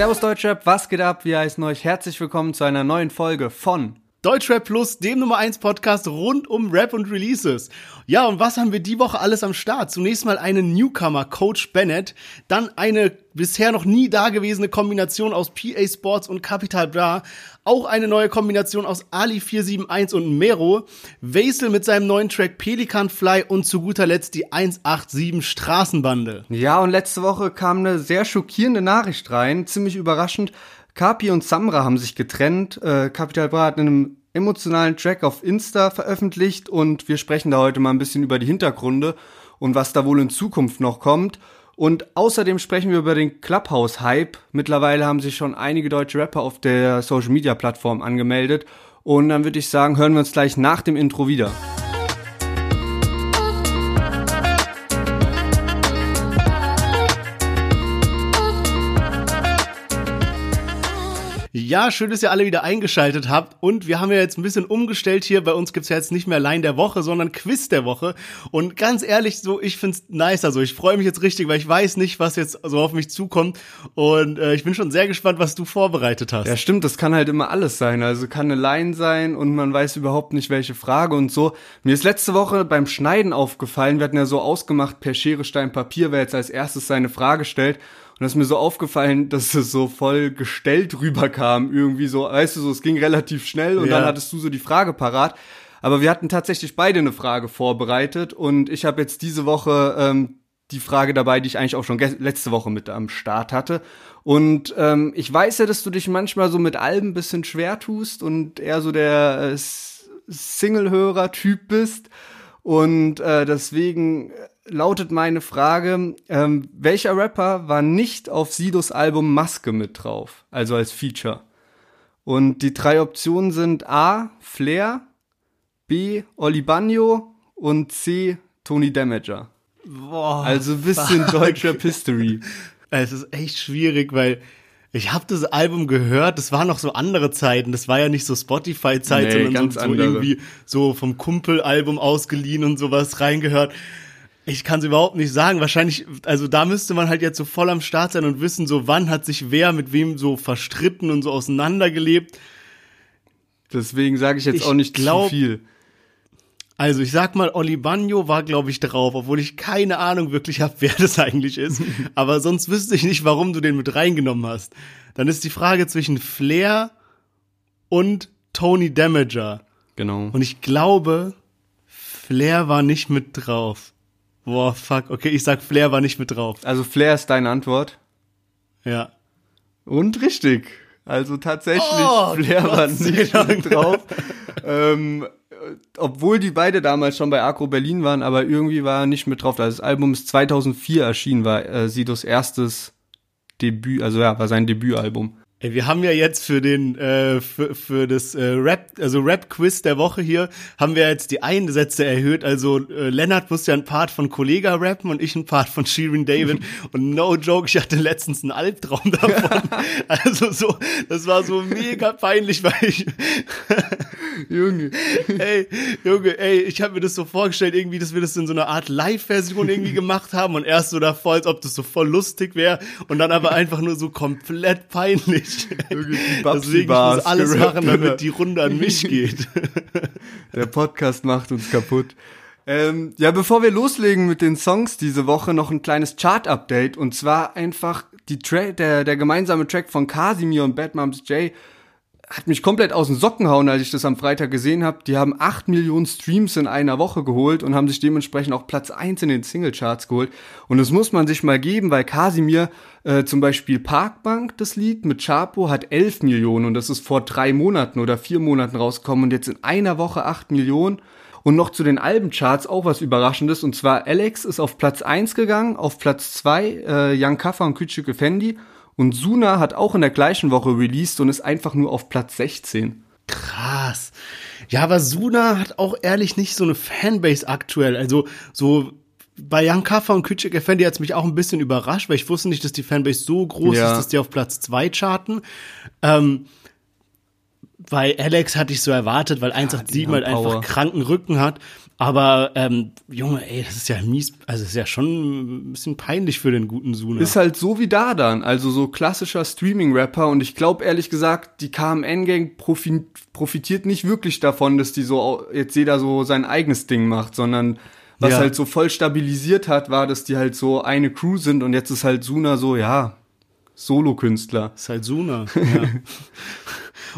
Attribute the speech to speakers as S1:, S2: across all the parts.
S1: Servus Deutschrap, was geht ab? Wir heißen euch herzlich willkommen zu einer neuen Folge von
S2: Deutschrap Plus, dem Nummer 1 Podcast rund um Rap und Releases. Ja, und was haben wir die Woche alles am Start? Zunächst mal einen Newcomer, Coach Bennett, dann eine bisher noch nie dagewesene Kombination aus PA Sports und Capital Bra, auch eine neue Kombination aus Ali 471 und Mero, Wesel mit seinem neuen Track Pelikan Fly und zu guter Letzt die 187 Straßenbande.
S1: Ja, und letzte Woche kam eine sehr schockierende Nachricht rein, ziemlich überraschend. Kapi und Samra haben sich getrennt. Äh, Capital Bra hat einen emotionalen Track auf Insta veröffentlicht und wir sprechen da heute mal ein bisschen über die Hintergründe und was da wohl in Zukunft noch kommt. Und außerdem sprechen wir über den Clubhouse-Hype. Mittlerweile haben sich schon einige deutsche Rapper auf der Social-Media-Plattform angemeldet. Und dann würde ich sagen, hören wir uns gleich nach dem Intro wieder.
S2: Ja, schön, dass ihr alle wieder eingeschaltet habt. Und wir haben ja jetzt ein bisschen umgestellt hier. Bei uns gibt's ja jetzt nicht mehr Line der Woche, sondern Quiz der Woche. Und ganz ehrlich, so, ich find's nice. Also ich freue mich jetzt richtig, weil ich weiß nicht, was jetzt so auf mich zukommt. Und äh, ich bin schon sehr gespannt, was du vorbereitet hast.
S1: Ja, stimmt, das kann halt immer alles sein. Also kann eine Line sein und man weiß überhaupt nicht, welche Frage und so. Mir ist letzte Woche beim Schneiden aufgefallen, wir hatten ja so ausgemacht, per Schere, Stein, Papier, wer jetzt als erstes seine Frage stellt. Und es ist mir so aufgefallen, dass es so voll gestellt rüberkam. Irgendwie so, weißt du, so, es ging relativ schnell und ja. dann hattest du so die Frage parat. Aber wir hatten tatsächlich beide eine Frage vorbereitet und ich habe jetzt diese Woche ähm, die Frage dabei, die ich eigentlich auch schon letzte Woche mit am Start hatte. Und ähm, ich weiß ja, dass du dich manchmal so mit Alben ein bisschen schwer tust und eher so der äh, Single-Hörer-Typ bist. Und äh, deswegen lautet meine Frage, ähm, welcher Rapper war nicht auf Sidos Album Maske mit drauf, also als Feature? Und die drei Optionen sind A, Flair, B, Oli Bagno und C, Tony Damager. Boah, also ein bisschen fuck. deutscher History.
S2: Es ist echt schwierig, weil ich habe das Album gehört, das waren noch so andere Zeiten, das war ja nicht so Spotify-Zeit, nee, sondern so, so irgendwie so vom Kumpel-Album ausgeliehen und sowas reingehört. Ich kann es überhaupt nicht sagen. Wahrscheinlich, also da müsste man halt jetzt so voll am Start sein und wissen, so wann hat sich wer mit wem so verstritten und so auseinandergelebt.
S1: Deswegen sage ich jetzt ich auch nicht glaub, zu viel.
S2: Also ich sag mal, Oli Bagno war, glaube ich, drauf, obwohl ich keine Ahnung wirklich habe, wer das eigentlich ist. Aber sonst wüsste ich nicht, warum du den mit reingenommen hast. Dann ist die Frage zwischen Flair und Tony Damager.
S1: Genau.
S2: Und ich glaube, Flair war nicht mit drauf. Boah, fuck. Okay, ich sag, Flair war nicht mit drauf.
S1: Also Flair ist deine Antwort?
S2: Ja.
S1: Und richtig. Also tatsächlich, oh, Flair war nicht mit drauf. ähm, obwohl die beide damals schon bei Agro Berlin waren, aber irgendwie war er nicht mit drauf. Also das Album ist 2004 erschienen, war äh, Sidos erstes Debüt, also ja, war sein Debütalbum.
S2: Ey, wir haben ja jetzt für den äh, für, für das äh, Rap also Rap Quiz der Woche hier haben wir jetzt die Einsätze erhöht. Also äh, Lennart muss ja ein Part von Kollega rappen und ich ein Part von Shirin David und no joke, ich hatte letztens einen Albtraum davon. also so das war so mega peinlich, weil ich Junge, ey, Junge, ey, ich habe mir das so vorgestellt irgendwie, dass wir das in so einer Art Live Version irgendwie gemacht haben und erst so davor, als ob das so voll lustig wäre und dann aber einfach nur so komplett peinlich. Deswegen ich muss alles machen, damit die Runde an mich geht.
S1: Der Podcast macht uns kaputt. Ähm, ja, bevor wir loslegen mit den Songs diese Woche, noch ein kleines Chart-Update. Und zwar einfach die Tra der, der gemeinsame Track von Casimir und Bad Moms J hat mich komplett aus den Socken hauen, als ich das am Freitag gesehen habe. Die haben acht Millionen Streams in einer Woche geholt und haben sich dementsprechend auch Platz eins in den Singlecharts geholt. Und das muss man sich mal geben, weil Casimir äh, zum Beispiel Parkbank, das Lied mit Chapo, hat elf Millionen und das ist vor drei Monaten oder vier Monaten rausgekommen und jetzt in einer Woche acht Millionen. Und noch zu den Albencharts auch was Überraschendes. Und zwar Alex ist auf Platz eins gegangen, auf Platz zwei äh, Young Kaffer und Küçük Fendi und Suna hat auch in der gleichen Woche released und ist einfach nur auf Platz 16.
S2: Krass. Ja, aber Suna hat auch ehrlich nicht so eine Fanbase aktuell. Also so bei Young Kaffer und Küçük Effendi hat es mich auch ein bisschen überrascht, weil ich wusste nicht, dass die Fanbase so groß ja. ist, dass die auf Platz 2 charten. Ähm, bei Alex hatte ich so erwartet, weil 187 halt einfach kranken Rücken hat. Aber ähm, Junge, ey, das ist ja mies, also ist ja schon ein bisschen peinlich für den guten Suna.
S1: Ist halt so wie da dann, also so klassischer Streaming-Rapper und ich glaube ehrlich gesagt, die KMN-Gang profitiert nicht wirklich davon, dass die so jetzt jeder so sein eigenes Ding macht, sondern was ja. halt so voll stabilisiert hat, war, dass die halt so eine Crew sind und jetzt ist halt Suna so, ja, Solo-Künstler.
S2: Ist halt Suna. Ja.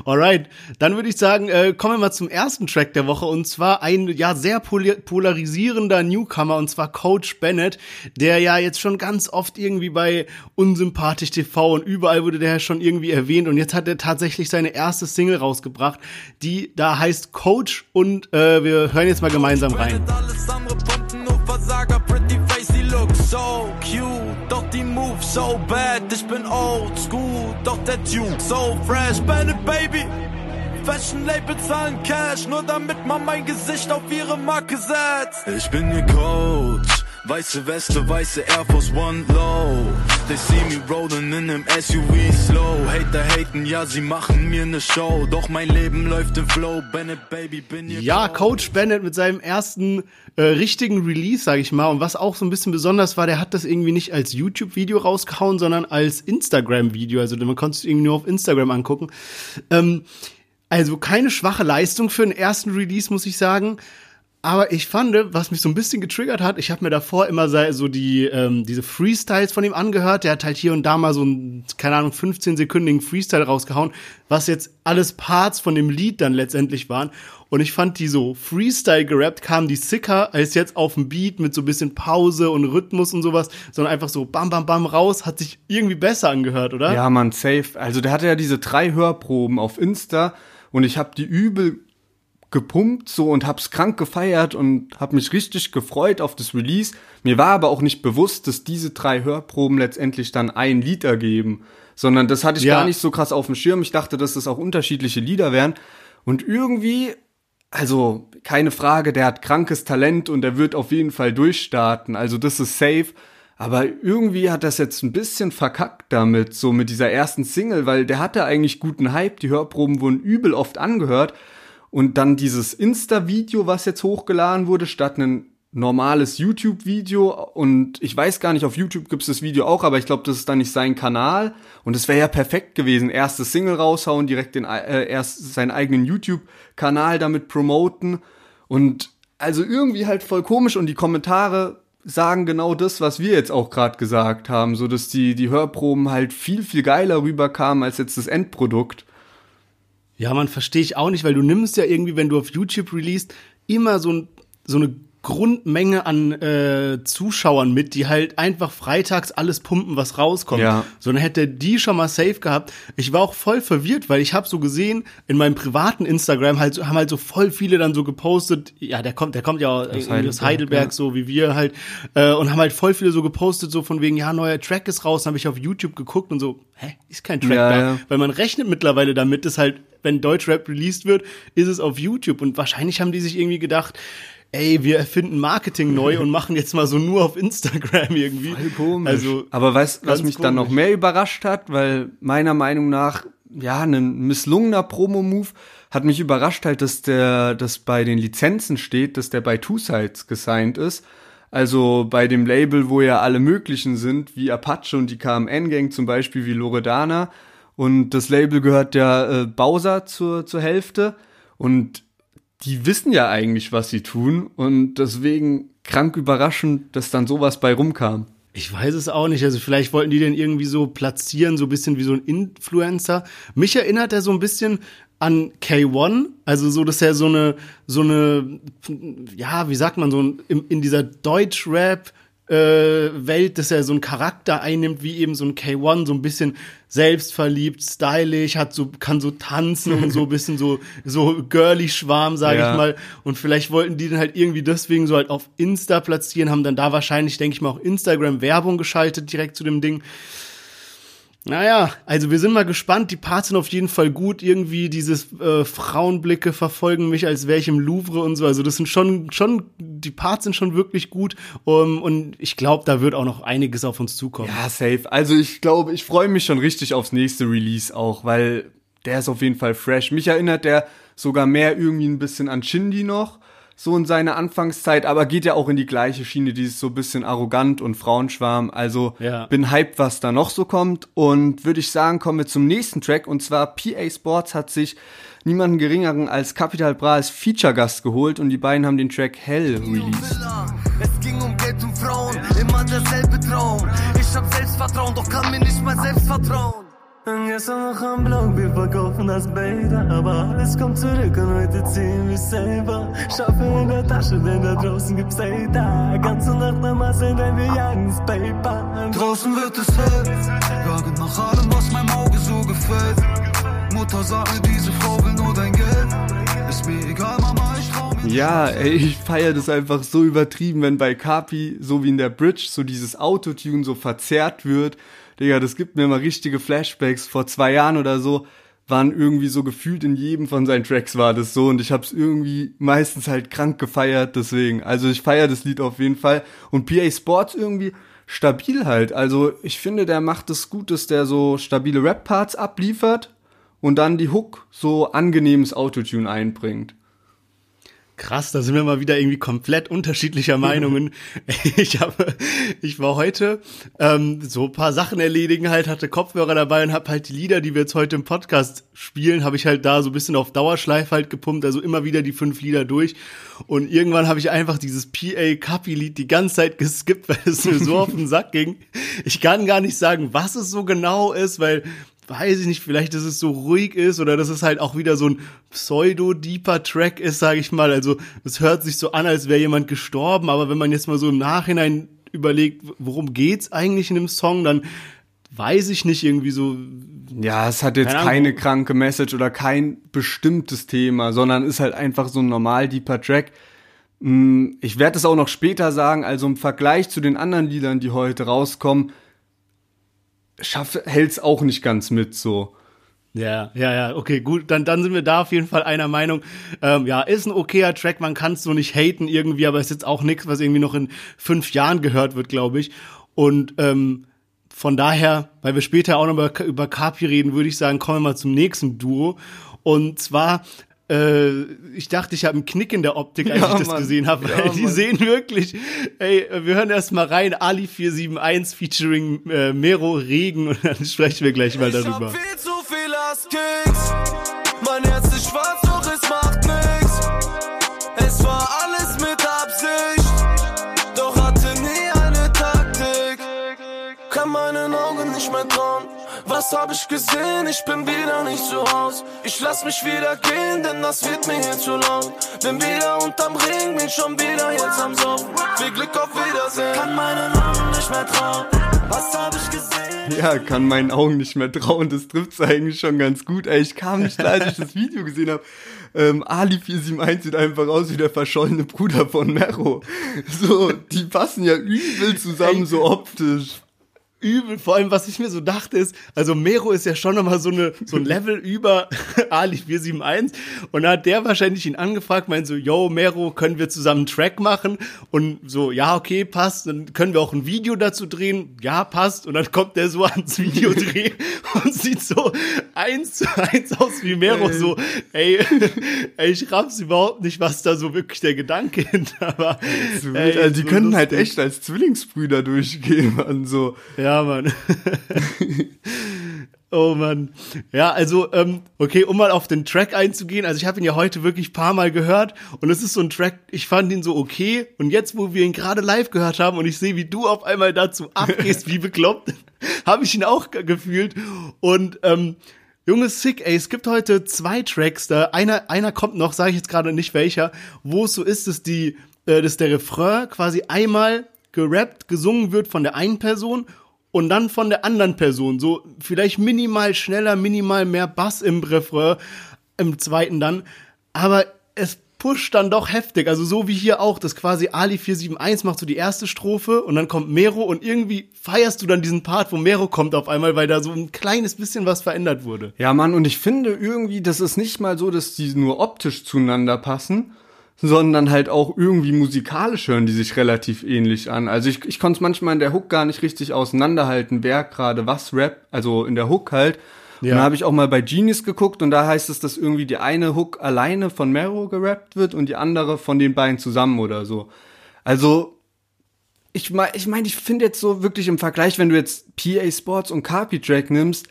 S2: Alright, dann würde ich sagen, äh, kommen wir mal zum ersten Track der Woche und zwar ein ja sehr polarisierender Newcomer und zwar Coach Bennett, der ja jetzt schon ganz oft irgendwie bei Unsympathisch TV und überall wurde der schon irgendwie erwähnt und jetzt hat er tatsächlich seine erste Single rausgebracht, die da heißt Coach und äh, wir hören jetzt mal gemeinsam rein. so Moves so bad, ich bin old school, doch der Tune so fresh, Bennett Baby. Fashion Label zahlen Cash, nur damit man mein Gesicht auf ihre Marke setzt. Ich bin ihr Coach. Weiße Weste, weiße Air Force One Low. They see me rolling in einem SUV slow. Hater haten, ja, sie machen mir ne Show. Doch mein Leben läuft im Flow. Bennett, Baby, bin hier. Ja, Coach Bennett mit seinem ersten äh, richtigen Release, sag ich mal. Und was auch so ein bisschen besonders war, der hat das irgendwie nicht als YouTube-Video rausgehauen, sondern als Instagram-Video. Also man konnte es irgendwie nur auf Instagram angucken. Ähm, also keine schwache Leistung für den ersten Release, muss ich sagen. Aber ich fand, was mich so ein bisschen getriggert hat, ich habe mir davor immer so die ähm, diese Freestyles von ihm angehört. Der hat halt hier und da mal so ein, keine Ahnung, 15-sekündigen Freestyle rausgehauen, was jetzt alles Parts von dem Lied dann letztendlich waren. Und ich fand die so Freestyle gerappt, kamen die sicker als jetzt auf dem Beat mit so ein bisschen Pause und Rhythmus und sowas, sondern einfach so bam, bam, bam raus, hat sich irgendwie besser angehört, oder?
S1: Ja, man, safe. Also der hatte ja diese drei Hörproben auf Insta und ich habe die übel gepumpt so und hab's krank gefeiert und hab mich richtig gefreut auf das Release. Mir war aber auch nicht bewusst, dass diese drei Hörproben letztendlich dann ein Lied ergeben, sondern das hatte ich ja. gar nicht so krass auf dem Schirm. Ich dachte, dass das auch unterschiedliche Lieder wären und irgendwie also keine Frage, der hat krankes Talent und er wird auf jeden Fall durchstarten. Also das ist safe. Aber irgendwie hat das jetzt ein bisschen verkackt damit, so mit dieser ersten Single, weil der hatte eigentlich guten Hype. Die Hörproben wurden übel oft angehört. Und dann dieses Insta-Video, was jetzt hochgeladen wurde, statt ein normales YouTube-Video. Und ich weiß gar nicht, auf YouTube gibt es das Video auch, aber ich glaube, das ist dann nicht sein Kanal. Und es wäre ja perfekt gewesen. Erste Single raushauen, direkt den, äh, erst seinen eigenen YouTube-Kanal damit promoten. Und also irgendwie halt voll komisch. Und die Kommentare sagen genau das, was wir jetzt auch gerade gesagt haben, so dass die die Hörproben halt viel viel geiler rüberkamen als jetzt das Endprodukt.
S2: Ja, man verstehe ich auch nicht, weil du nimmst ja irgendwie, wenn du auf YouTube releast, immer so, ein, so eine Grundmenge an äh, Zuschauern mit, die halt einfach freitags alles pumpen, was rauskommt. Ja. So, dann hätte die schon mal safe gehabt. Ich war auch voll verwirrt, weil ich habe so gesehen, in meinem privaten Instagram halt, haben halt so voll viele dann so gepostet, ja, der kommt, der kommt ja aus Heidelberg, Heidelberg ja. so wie wir halt, äh, und haben halt voll viele so gepostet, so von wegen, ja, neuer Track ist raus, habe ich auf YouTube geguckt und so, hä, ist kein Track ja, da. Ja. Weil man rechnet mittlerweile damit, dass halt, wenn Deutschrap released wird, ist es auf YouTube. Und wahrscheinlich haben die sich irgendwie gedacht, ey, wir erfinden Marketing neu und machen jetzt mal so nur auf Instagram irgendwie.
S1: Voll komisch. Also, Aber weißt du, was mich komisch. dann noch mehr überrascht hat? Weil meiner Meinung nach, ja, ein misslungener Promo-Move hat mich überrascht halt, dass der, dass bei den Lizenzen steht, dass der bei Two Sides gesigned ist. Also bei dem Label, wo ja alle möglichen sind, wie Apache und die KMN-Gang zum Beispiel, wie Loredana. Und das Label gehört ja äh, Bowser zur, zur Hälfte. Und die wissen ja eigentlich, was sie tun und deswegen krank überraschend, dass dann sowas bei rumkam.
S2: Ich weiß es auch nicht. Also vielleicht wollten die den irgendwie so platzieren, so ein bisschen wie so ein Influencer. Mich erinnert er so ein bisschen an K1, also so, dass er so eine, so eine, ja, wie sagt man, so in, in dieser Deutsch-Rap, Welt, dass er so einen Charakter einnimmt, wie eben so ein K1, so ein bisschen selbstverliebt, stylisch, hat so, kann so tanzen und so ein bisschen so, so girly Schwarm, sage ja. ich mal. Und vielleicht wollten die dann halt irgendwie deswegen so halt auf Insta platzieren, haben dann da wahrscheinlich, denke ich mal, auch Instagram Werbung geschaltet direkt zu dem Ding. Naja, also wir sind mal gespannt. Die Parts sind auf jeden Fall gut. Irgendwie dieses äh, Frauenblicke verfolgen mich, als wäre ich im Louvre und so. Also das sind schon, schon, die Parts sind schon wirklich gut. Um, und ich glaube, da wird auch noch einiges auf uns zukommen.
S1: Ja, safe. Also ich glaube, ich freue mich schon richtig aufs nächste Release auch, weil der ist auf jeden Fall fresh. Mich erinnert der sogar mehr irgendwie ein bisschen an Shindy noch, so in seiner Anfangszeit, aber geht ja auch in die gleiche Schiene, dieses so ein bisschen arrogant und Frauenschwarm. Also
S2: Ja.
S1: bin hyped, was da noch so kommt. Und würde ich sagen, kommen wir zum nächsten Track. Und zwar PA Sports hat sich niemanden geringeren als Capital Bra als Feature-Gast geholt und die beiden haben den Track Hell released.
S3: Es ging um Geld und Frauen, immer derselbe Traum. Ich hab Selbstvertrauen, doch kann mir nicht mal selbst vertrauen. Und gestern noch am Blog, wir verkaufen das Beta, aber alles kommt zurück und heute ziehen wir selber. Schaffe in der Tasche, denn da draußen gibt's Data. Ganze Nacht am Hustle, denn wir jagen das Paper.
S4: Draußen wird es hell, jage nach allem, was meinem Auge so gefällt. Mutter sagt mir, diese Frau will nur dein Geld. Ist mir egal, Mama, ich trau mir.
S1: Ja, ey, ich feiere das einfach so übertrieben, wenn bei Kapi, so wie in der Bridge, so dieses Autotune so verzerrt wird. Digga, das gibt mir immer richtige Flashbacks. Vor zwei Jahren oder so waren irgendwie so gefühlt in jedem von seinen Tracks war das so und ich hab's irgendwie meistens halt krank gefeiert, deswegen. Also ich feiere das Lied auf jeden Fall. Und PA Sports irgendwie stabil halt. Also ich finde, der macht es gut, dass der so stabile Rap-Parts abliefert und dann die Hook so angenehmes Autotune einbringt.
S2: Krass, da sind wir mal wieder irgendwie komplett unterschiedlicher Meinungen. Ich habe, ich war heute ähm, so ein paar Sachen erledigen, halt hatte Kopfhörer dabei und habe halt die Lieder, die wir jetzt heute im Podcast spielen, habe ich halt da so ein bisschen auf Dauerschleife halt gepumpt, also immer wieder die fünf Lieder durch. Und irgendwann habe ich einfach dieses PA Kapi Lied die ganze Zeit geskippt, weil es mir so auf den Sack ging. Ich kann gar nicht sagen, was es so genau ist, weil weiß ich nicht, vielleicht, dass es so ruhig ist oder dass es halt auch wieder so ein pseudo-deeper Track ist, sage ich mal. Also es hört sich so an, als wäre jemand gestorben, aber wenn man jetzt mal so im Nachhinein überlegt, worum geht's eigentlich in dem Song, dann weiß ich nicht irgendwie so.
S1: Ja, es hat jetzt
S2: Keine
S1: keine kranke Message oder kein bestimmtes Thema, sondern ist halt einfach so ein normal deeper Track. Mm, Ich werde es auch noch später sagen, also im Vergleich zu den anderen Liedern, die heute rauskommen, schafft, hält's auch nicht ganz mit so.
S2: Ja, ja, ja, okay, gut, dann, dann sind wir da auf jeden Fall einer Meinung. Ähm, ja, ist ein okayer Track, man kann es so nicht haten irgendwie, aber ist jetzt auch nichts, was irgendwie noch in fünf Jahren gehört wird, glaube ich. Und ähm, von daher, weil wir später auch noch über, über Kapi reden, würde ich sagen, kommen wir mal zum nächsten Duo. Und zwar, äh, ich dachte, ich habe einen Knick in der Optik, als
S1: Ja,
S2: ich das
S1: Mann.
S2: gesehen habe, weil
S1: Ja,
S2: die
S1: Mann.
S2: sehen wirklich, ey, wir hören erst mal rein, Ali 471 featuring äh, Mero Regen und dann sprechen wir gleich mal
S3: Ich hab
S2: darüber.
S3: viel zu viel Astkicks. Mein Herz ist schwarz, doch es macht nix. Es war alles mit Absicht, doch hatte nie eine Taktik. Kann meinen Augen nicht mehr trauen. Was hab ich gesehen? Ich bin wieder nicht zu Haus. Ich lass mich wieder gehen, denn das wird mir hier zu laut. Bin wieder unterm Ring, bin schon wieder jetzt am Saufen. Viel Glück auf Wiedersehen. Kann meinen Augen nicht mehr trauen. Was hab ich gesehen?
S1: Ja, kann meinen Augen nicht mehr trauen, das trifft's eigentlich schon ganz gut. Ey, ich kam nicht klar, als ich das Video gesehen habe. Ähm, Ali 471 sieht einfach aus wie der verschollene Bruder von Mero. So, die passen ja übel zusammen,
S2: Ey.
S1: so optisch.
S2: Übel. Vor allem, was ich mir so dachte, ist, also Mero ist ja schon nochmal so, eine, so ein Level über Ali 471. Und da hat der wahrscheinlich ihn angefragt, meint so, yo, Mero, können wir zusammen einen Track machen? Und so, ja, okay, passt. Dann können wir auch ein Video dazu drehen. Ja, passt. Und dann kommt der so ans Video drehen und sieht so eins zu eins aus wie Mero.
S1: Ey.
S2: So, ey, ey, ich raff's überhaupt nicht, was da so wirklich der Gedanke hinter war. Ey,
S1: also die
S2: so
S1: können halt
S2: lustig.
S1: echt als Zwillingsbrüder durchgehen, man. So.
S2: Ja, Mann. oh Mann. Ja, also, ähm, okay, um mal auf den Track einzugehen. Also ich habe ihn ja heute wirklich ein paar Mal gehört und es ist so ein Track, ich fand ihn so okay. Und jetzt, wo wir ihn gerade live gehört haben und ich sehe, wie du auf einmal dazu abgehst, wie bekloppt, habe ich ihn auch ge- gefühlt. Und ähm, Junge Sick, ey, es gibt heute zwei Tracks, da einer, einer kommt noch, sage ich jetzt gerade nicht welcher, wo es so ist, dass die, äh, dass der Refrain quasi einmal gerappt, gesungen wird von der einen Person und dann von der anderen Person. So vielleicht minimal schneller, minimal mehr Bass im Refrain, im zweiten dann. Aber es pusht dann doch heftig. Also so wie hier auch, dass quasi Ali 471 macht so die erste Strophe und dann kommt Mero und irgendwie feierst du dann diesen Part, wo Mero kommt auf einmal, weil da so ein kleines bisschen was verändert wurde.
S1: Ja, Mann, und ich finde irgendwie, das ist nicht mal so, dass die nur optisch zueinander passen, sondern halt auch irgendwie musikalisch hören die sich relativ ähnlich an. Also ich, ich konnte es manchmal in der Hook gar nicht richtig auseinanderhalten, wer gerade was rappt, also in der Hook halt. Und
S2: Ja.
S1: dann habe ich auch mal bei Genius geguckt und da heißt es, dass irgendwie die eine Hook alleine von Mero gerappt wird und die andere von den beiden zusammen oder so. Also ich meine, ich, mein, ich finde jetzt so wirklich im Vergleich, wenn du jetzt PA Sports und Carpi Track nimmst,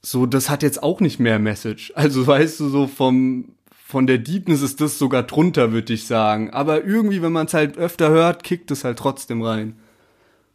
S1: so, das hat jetzt auch nicht mehr Message. Also weißt du, so vom, von der Deepness ist das sogar drunter, würde ich sagen. Aber irgendwie, wenn man es halt öfter hört, kickt es halt trotzdem rein.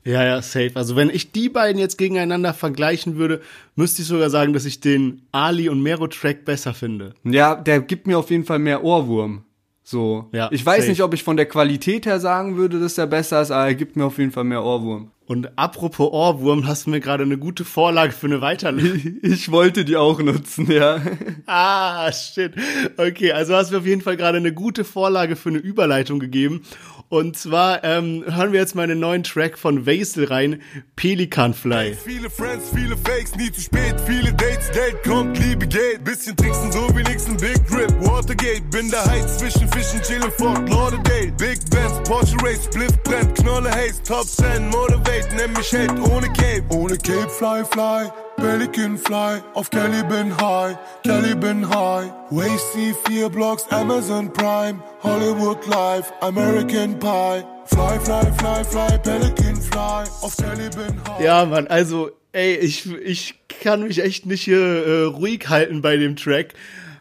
S2: Ja, ja, safe. Also wenn ich die beiden jetzt gegeneinander vergleichen würde, müsste ich sogar sagen, dass ich den Ali und Mero Track besser finde.
S1: Ja, der gibt mir auf jeden Fall mehr Ohrwurm. So.
S2: Ja,
S1: ich weiß
S2: safe.
S1: nicht, ob ich von der Qualität her sagen würde, dass er besser ist, aber er gibt mir auf jeden Fall mehr Ohrwurm.
S2: Und apropos Ohrwurm, hast du mir gerade eine gute Vorlage für eine Weiterleitung.
S1: Ich wollte die auch nutzen, ja.
S2: ah, shit. Okay, also hast du mir auf jeden Fall gerade eine gute Vorlage für eine Überleitung gegeben. Und zwar ähm, hören wir jetzt mal einen neuen Track von Vaisel rein, Pelikan Fly.
S3: Viele Friends, viele Fakes, nie zu spät, viele Dates, Geld kommt, Liebe geht. Bisschen tricksen, so wie nix ein Big Grip, Watergate. Bin der Heiz zwischen Fischen, chillen Fort Lauderdale. Big Bands, Porsche Race, Spliff brennt, Knolle Haze, Top 10, Motivate, nenn mich Held, ohne Cape. Ohne Cape, Fly, Fly. Pelican Fly, auf bin high, bin high. Wasty, vier Blocks, Amazon Prime, Hollywood Life, American Pie. Fly, fly, fly, fly, Pelican Fly, auf bin high.
S2: Ja, Mann, also, ey, ich, ich kann mich echt nicht hier äh, ruhig halten bei dem Track.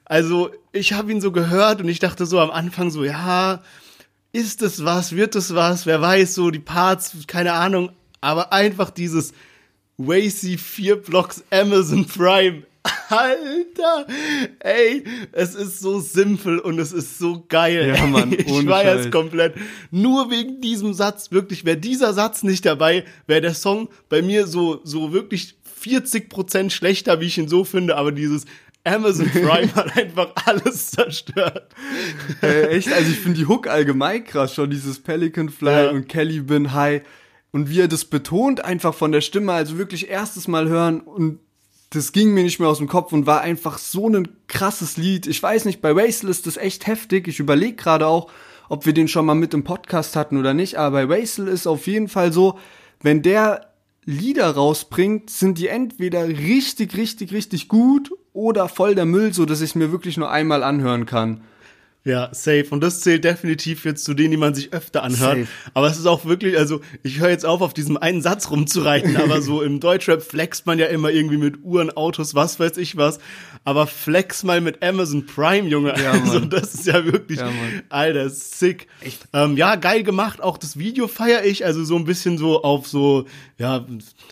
S2: Also, ich habe ihn so gehört und ich dachte so am Anfang so, ja, ist es was, wird es was, wer weiß, so die Parts, keine Ahnung, aber einfach dieses Wacy 4 Blocks Amazon Prime. Alter, ey, es ist so simpel und es ist so geil.
S1: Ja, Mann,
S2: ich war jetzt komplett. Nur wegen diesem Satz, wirklich, wäre dieser Satz nicht dabei, wäre der Song bei mir so, so wirklich 40% schlechter, wie ich ihn so finde, aber dieses Amazon Prime hat einfach alles zerstört.
S1: äh, echt, also ich finde die Hook allgemein krass, schon dieses Pelican Fly
S2: Ja.
S1: und Kelly bin high. Und wie er das betont, einfach von der Stimme, also wirklich erstes Mal hören und das ging mir nicht mehr aus dem Kopf und war einfach so ein krasses Lied. Ich weiß nicht, bei Wastel ist das echt heftig. Ich überlege gerade auch, ob wir den schon mal mit im Podcast hatten oder nicht, aber bei Wastel ist auf jeden Fall so, wenn der Lieder rausbringt, sind die entweder richtig, richtig, richtig gut oder voll der Müll, so dass ich mir wirklich nur einmal anhören kann.
S2: Ja, safe. Und das zählt definitiv jetzt zu denen, die man sich öfter anhört.
S1: Safe.
S2: Aber es ist auch wirklich, also ich höre jetzt auf, auf diesem einen Satz rumzureiten, aber so im Deutschrap flext man ja immer irgendwie mit Uhren, Autos, was weiß ich was. Aber flex mal mit Amazon Prime, Junge.
S1: Ja,
S2: also das ist ja wirklich,
S1: Ja.
S2: Alter, sick. Ähm, ja, geil gemacht. Auch das Video feiere ich. Also so ein bisschen so auf so, ja,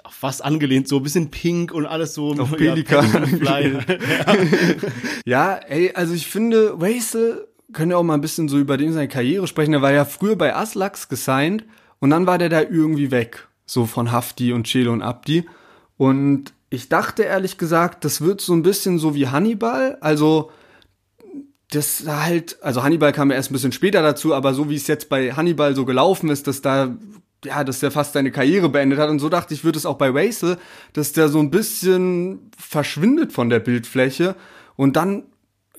S2: auf was angelehnt, so ein bisschen pink und alles so.
S1: Auf
S2: ja,
S1: Pelikan
S2: Fly.
S1: Ja, ey, also ich finde, Wastel können ja auch mal ein bisschen so über den seine Karriere sprechen. Er war ja früher bei Aslax gesigned und dann war der da irgendwie weg. So von Hafti und Chelo und Abdi. Und ich dachte ehrlich gesagt, das wird so ein bisschen so wie Hannibal. Also, das halt, also Hannibal kam ja erst ein bisschen später dazu, aber so wie es jetzt bei Hannibal so gelaufen ist, dass da, ja, dass der fast seine Karriere beendet hat. Und so dachte ich, wird es auch bei Wastel, dass der so ein bisschen verschwindet von der Bildfläche. Und dann,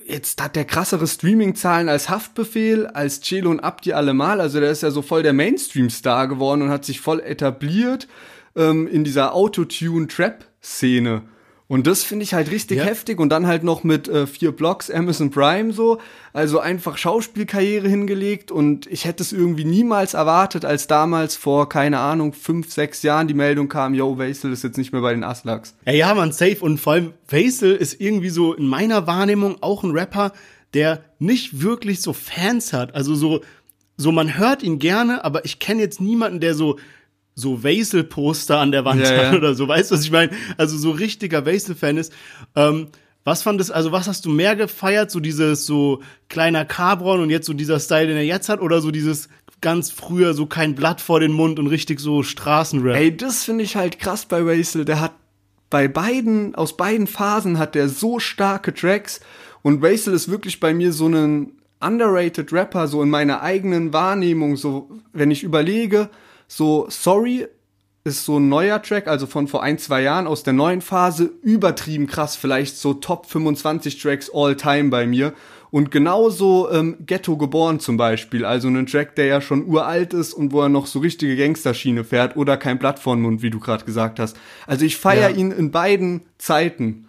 S1: jetzt hat der krassere Streaming-Zahlen als Haftbefehl, als Celo und Abdi allemal. Also der ist ja so voll der Mainstream-Star geworden und hat sich voll etabliert ähm, in dieser Autotune-Trap-Szene. Und das finde ich halt richtig
S2: Ja.
S1: heftig und dann halt noch mit äh, vier Blocks Amazon Prime so, also einfach Schauspielkarriere hingelegt und ich hätte es irgendwie niemals erwartet, als damals vor, keine Ahnung, fünf, sechs Jahren die Meldung kam, yo, Wastel ist jetzt nicht mehr bei den Aslaks.
S2: Ja, ja, man, safe. Und vor allem, Vaisel ist irgendwie so in meiner Wahrnehmung auch ein Rapper, der nicht wirklich so Fans hat. Also so, so man hört ihn gerne, aber ich kenne jetzt niemanden, der so so Vaisel-Poster an der Wand
S1: Ja,
S2: hat oder so. Weißt du, was ich meine? Also so richtiger Vaisel-Fan ist. Ähm, was fandest, also was hast du mehr gefeiert? So dieses so kleiner Cabron und jetzt so dieser Style, den er jetzt hat? Oder so dieses ganz früher so kein Blatt vor den Mund und richtig so Straßenrap?
S1: Ey, das finde ich halt krass bei Wastel. Der hat bei beiden, aus beiden Phasen hat der so starke Tracks und Wastel ist wirklich bei mir so ein underrated Rapper, so in meiner eigenen Wahrnehmung, so, wenn ich überlege, so Sorry ist so ein neuer Track, also von vor ein, zwei Jahren aus der neuen Phase, übertrieben krass, vielleicht so Top 25 Tracks all time bei mir. Und genauso ähm, Ghetto geboren zum Beispiel, also ein Track, der ja schon uralt ist und wo er noch so richtige Gangsterschiene fährt oder kein Blatt vor Mund, wie du gerade gesagt hast. Also ich feiere
S2: Ja.
S1: ihn in beiden Zeiten.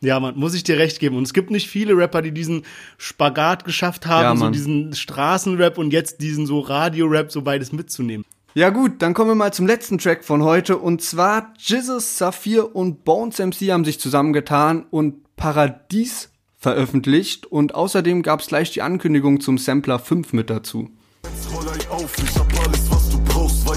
S2: Ja, man, muss ich dir recht geben. Und es gibt nicht viele Rapper, die diesen Spagat geschafft haben,
S1: Ja,
S2: so diesen Straßenrap und jetzt diesen so Radio-Rap, so beides mitzunehmen.
S1: Ja gut, dann kommen wir mal zum letzten Track von heute und zwar Jesus, Saphir und Bones MC haben sich zusammengetan und Paradies veröffentlicht und außerdem gab es gleich die Ankündigung zum Sampler 5 mit dazu.
S5: Jetzt roll ein auf, ich hab alles, was du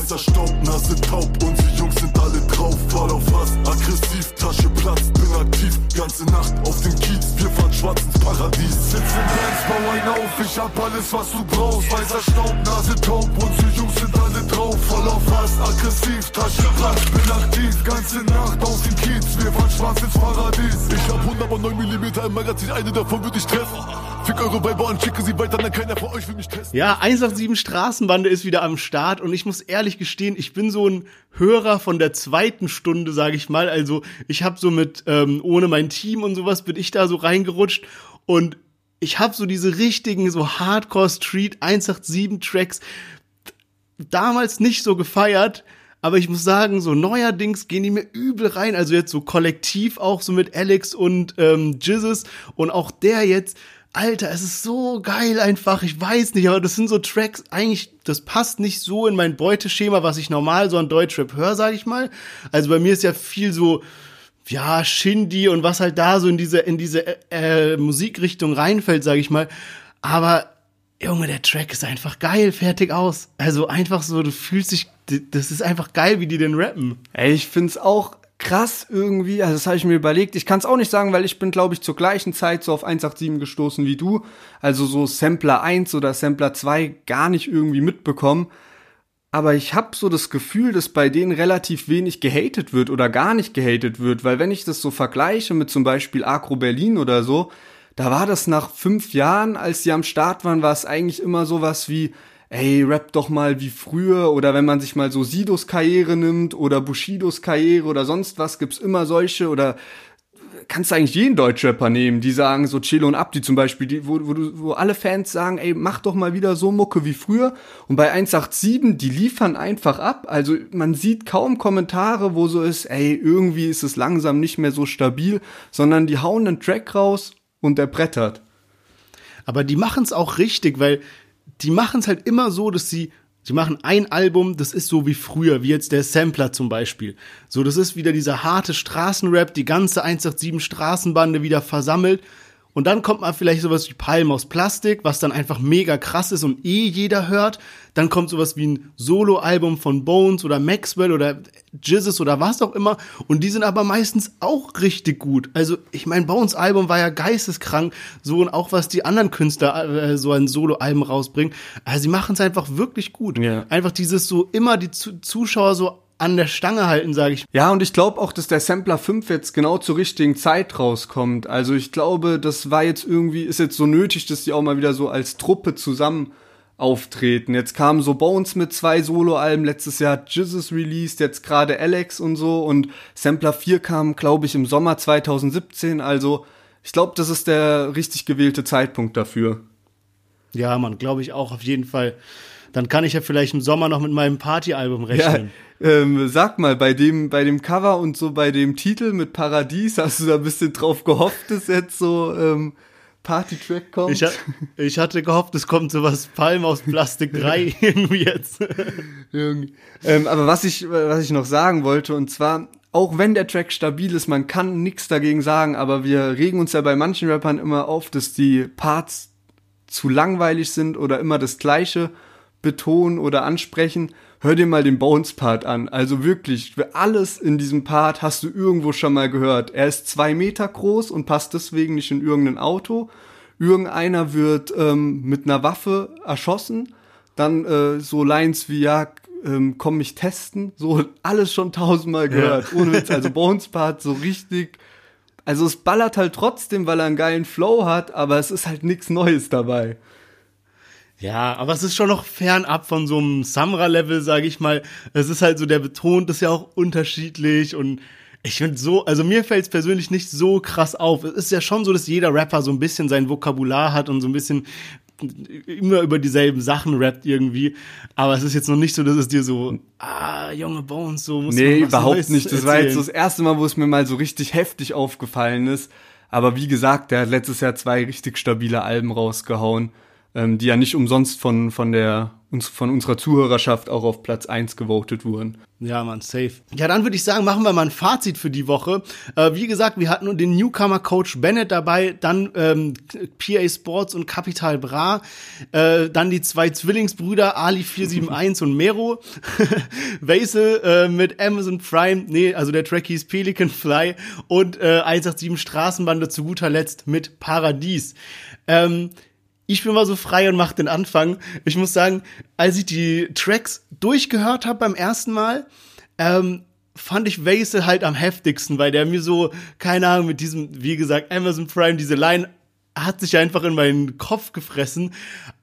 S5: brauchst. Weißer Staub, Nase taub, unsere Jungs sind alle drauf. Fall auf was, aggressiv, Tasche platzt, bin aktiv. Ganze Nacht auf dem Kiez, wir fahren schwarz ins Paradies. Sitz in Benz, bau ein auf, ich hab alles, was du brauchst. Weißer Staub, Nase taub, unsere Jungs sind alle drauf. Voll auf was, aggressiv, Tasche platzt, bin aktiv. Ganze Nacht auf dem Kiez, wir fahren schwarz ins Paradies. Ich hab 109 mm im Magazin, eine davon würde ich treffen. Fick eure Weiber und schicke sie weiter, dann keiner von euch will mich testen.
S2: Ja, 187 Straßenbande ist wieder am Start und ich muss ehrlich gestehen, ich bin so ein Hörer von der zweiten Stunde, sage ich mal. Also ich habe so mit ähm, ohne mein Team und sowas bin ich da so reingerutscht und ich habe so diese richtigen so Hardcore Street 187 Tracks damals nicht so gefeiert. Aber ich muss sagen, so neuerdings gehen die mir übel rein. Also jetzt so kollektiv auch so mit Alex und ähm, Jizzes und auch der jetzt. Alter, es ist so geil einfach. Ich weiß nicht, aber das sind so Tracks, eigentlich, das passt nicht so in mein Beuteschema, was ich normal so an Deutschrap höre, sag ich mal. Also bei mir ist ja viel so, ja, Shindy und was halt da so in diese, in diese äh, äh, Musikrichtung reinfällt, sag ich mal. Aber Junge, der Track ist einfach geil, fertig aus. Also einfach so, du fühlst dich, das ist einfach geil, wie die den rappen.
S1: Ey, ich find's auch krass irgendwie, also das habe ich mir überlegt. Ich kann es auch nicht sagen, weil ich bin, glaube ich, zur gleichen Zeit so auf 187 gestoßen wie du. Also so Sampler 1 oder Sampler 2 gar nicht irgendwie mitbekommen. Aber ich habe so das Gefühl, dass bei denen relativ wenig gehatet wird oder gar nicht gehatet wird, weil wenn ich das so vergleiche mit zum Beispiel Agro Berlin oder so, da war das nach fünf Jahren, als die am Start waren, war es eigentlich immer sowas wie, ey, rap doch mal wie früher oder wenn man sich mal so Sidos Karriere nimmt oder Bushidos Karriere oder sonst was, gibt's immer solche oder kannst du eigentlich jeden Deutschrapper nehmen, die sagen, so Chelo und Abdi zum Beispiel, die, wo, wo, du, wo alle Fans sagen, ey, mach doch mal wieder so Mucke wie früher. Und bei 187, die liefern einfach ab. Also man sieht kaum Kommentare, wo so ist, ey, irgendwie ist es langsam nicht mehr so stabil, sondern die hauen einen Track raus und der brettert.
S2: Aber die machen es auch richtig, weil die machen es halt immer so, dass sie, sie machen ein Album, das ist so wie früher, wie jetzt der Sampler zum Beispiel. So, das ist wieder dieser harte Straßenrap, die ganze 187 Straßenbande wieder versammelt. Und dann kommt mal vielleicht sowas wie Palm aus Plastik, was dann einfach mega krass ist und eh jeder hört. Dann kommt sowas wie ein Solo-Album von Bones oder Maxwell oder Jizzes oder was auch immer. Und die sind aber meistens auch richtig gut. Also, ich mein, Bones Album war ja geisteskrank. So und auch was die anderen Künstler äh, so ein Solo-Album rausbringen. Also, sie machen es einfach wirklich gut.
S1: Ja.
S2: Einfach dieses so immer die Zu Zuschauer so an der Stange halten, sage ich.
S1: Ja, und ich glaube auch, dass der Sampler 5 jetzt genau zur richtigen Zeit rauskommt. Also ich glaube, das war jetzt irgendwie, ist jetzt so nötig, dass die auch mal wieder so als Truppe zusammen auftreten. Jetzt kamen so Bones mit zwei Soloalben, letztes Jahr hat Jizzes released, jetzt gerade Alex und so und Sampler 4 kam, glaube ich, im Sommer 2017. Also ich glaube, das ist der richtig gewählte Zeitpunkt dafür.
S2: Ja, man, glaube ich auch auf jeden Fall. Dann kann ich ja vielleicht im Sommer noch mit meinem Partyalbum rechnen.
S1: Ja, ähm, sag mal, bei dem, bei dem Cover und so bei dem Titel mit Paradies, hast du da ein bisschen drauf gehofft, dass jetzt so ähm, Party-Track kommt?
S2: Ich, ha ich hatte gehofft, es kommt sowas Palm aus Plastik 3 irgendwie jetzt.
S1: Ähm, aber was ich, was ich noch sagen wollte, und zwar, auch wenn der Track stabil ist, man kann nichts dagegen sagen, aber wir regen uns ja bei manchen Rappern immer auf, dass die Parts zu langweilig sind oder immer das Gleiche betonen oder ansprechen. Hör dir mal den Bones-Part an. Also wirklich, alles in diesem Part hast du irgendwo schon mal gehört. Er ist zwei Meter groß und passt deswegen nicht in irgendein Auto. Irgendeiner wird ähm, mit einer Waffe erschossen. Dann äh, so Lines wie, ja, ähm, komm mich testen. So alles schon tausendmal gehört. Ja. Ohne Witz. Also Bones-Part so richtig. Also es ballert halt trotzdem, weil er einen geilen Flow hat, aber es ist halt nichts Neues dabei.
S2: Ja, aber es ist schon noch fernab von so einem Samra-Level, sage ich mal. Es ist halt so, der betont ist ja auch unterschiedlich und ich finde so, also mir fällt es persönlich nicht so krass auf. Es ist ja schon so, dass jeder Rapper so ein bisschen sein Vokabular hat und so ein bisschen immer über dieselben Sachen rappt irgendwie. Aber es ist jetzt noch nicht so, dass es dir so, ah, junge Bones, so muss
S1: Nee, überhaupt
S2: Neues
S1: nicht. Das
S2: erzählen.
S1: war jetzt so das erste Mal, wo es mir mal so richtig heftig aufgefallen ist. Aber wie gesagt, der hat letztes Jahr zwei richtig stabile Alben rausgehauen, ähm, die ja nicht umsonst von, von der uns von unserer Zuhörerschaft auch auf Platz 1 gewotet wurden.
S2: Ja, man, safe. Ja, dann würde ich sagen, machen wir mal ein Fazit für die Woche. Äh, wie gesagt, wir hatten den Newcomer-Coach Bennett dabei, dann ähm, PA Sports und Capital Bra, äh, dann die zwei Zwillingsbrüder Ali 471 und Mero, Vaisel äh, mit Amazon Prime, nee, also der Track hieß Pelican Fly und äh, 187 Straßenbande zu guter Letzt mit Paradies. Ähm, ich bin mal so frei und mach den Anfang. Ich muss sagen, als ich die Tracks durchgehört habe beim ersten Mal, ähm, fand ich Vaisel halt am heftigsten, weil der mir so, keine Ahnung, mit diesem, wie gesagt, Amazon Prime, diese Line hat sich einfach in meinen Kopf gefressen.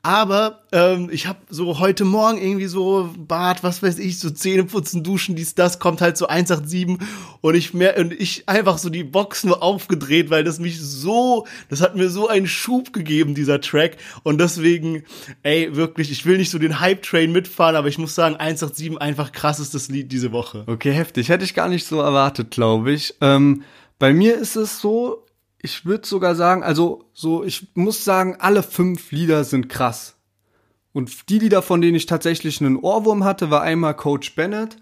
S2: Aber ähm, ich habe so heute Morgen irgendwie so Bad, was weiß ich, so Zähne putzen, duschen, dies, das, kommt halt so 187 und ich mehr und ich einfach so die Box nur aufgedreht, weil das mich so, das hat mir so einen Schub gegeben, dieser Track. Und deswegen, ey, wirklich, ich will nicht so den Hype-Train mitfahren, aber ich muss sagen, 187 einfach krassestes Lied diese Woche.
S1: Okay, heftig. Hätte ich gar nicht so erwartet, glaube ich. Ähm, bei mir ist es so, ich würde sogar sagen, also so, ich muss sagen, alle fünf Lieder sind krass. Und die Lieder, von denen ich tatsächlich einen Ohrwurm hatte, war einmal Coach Bennett,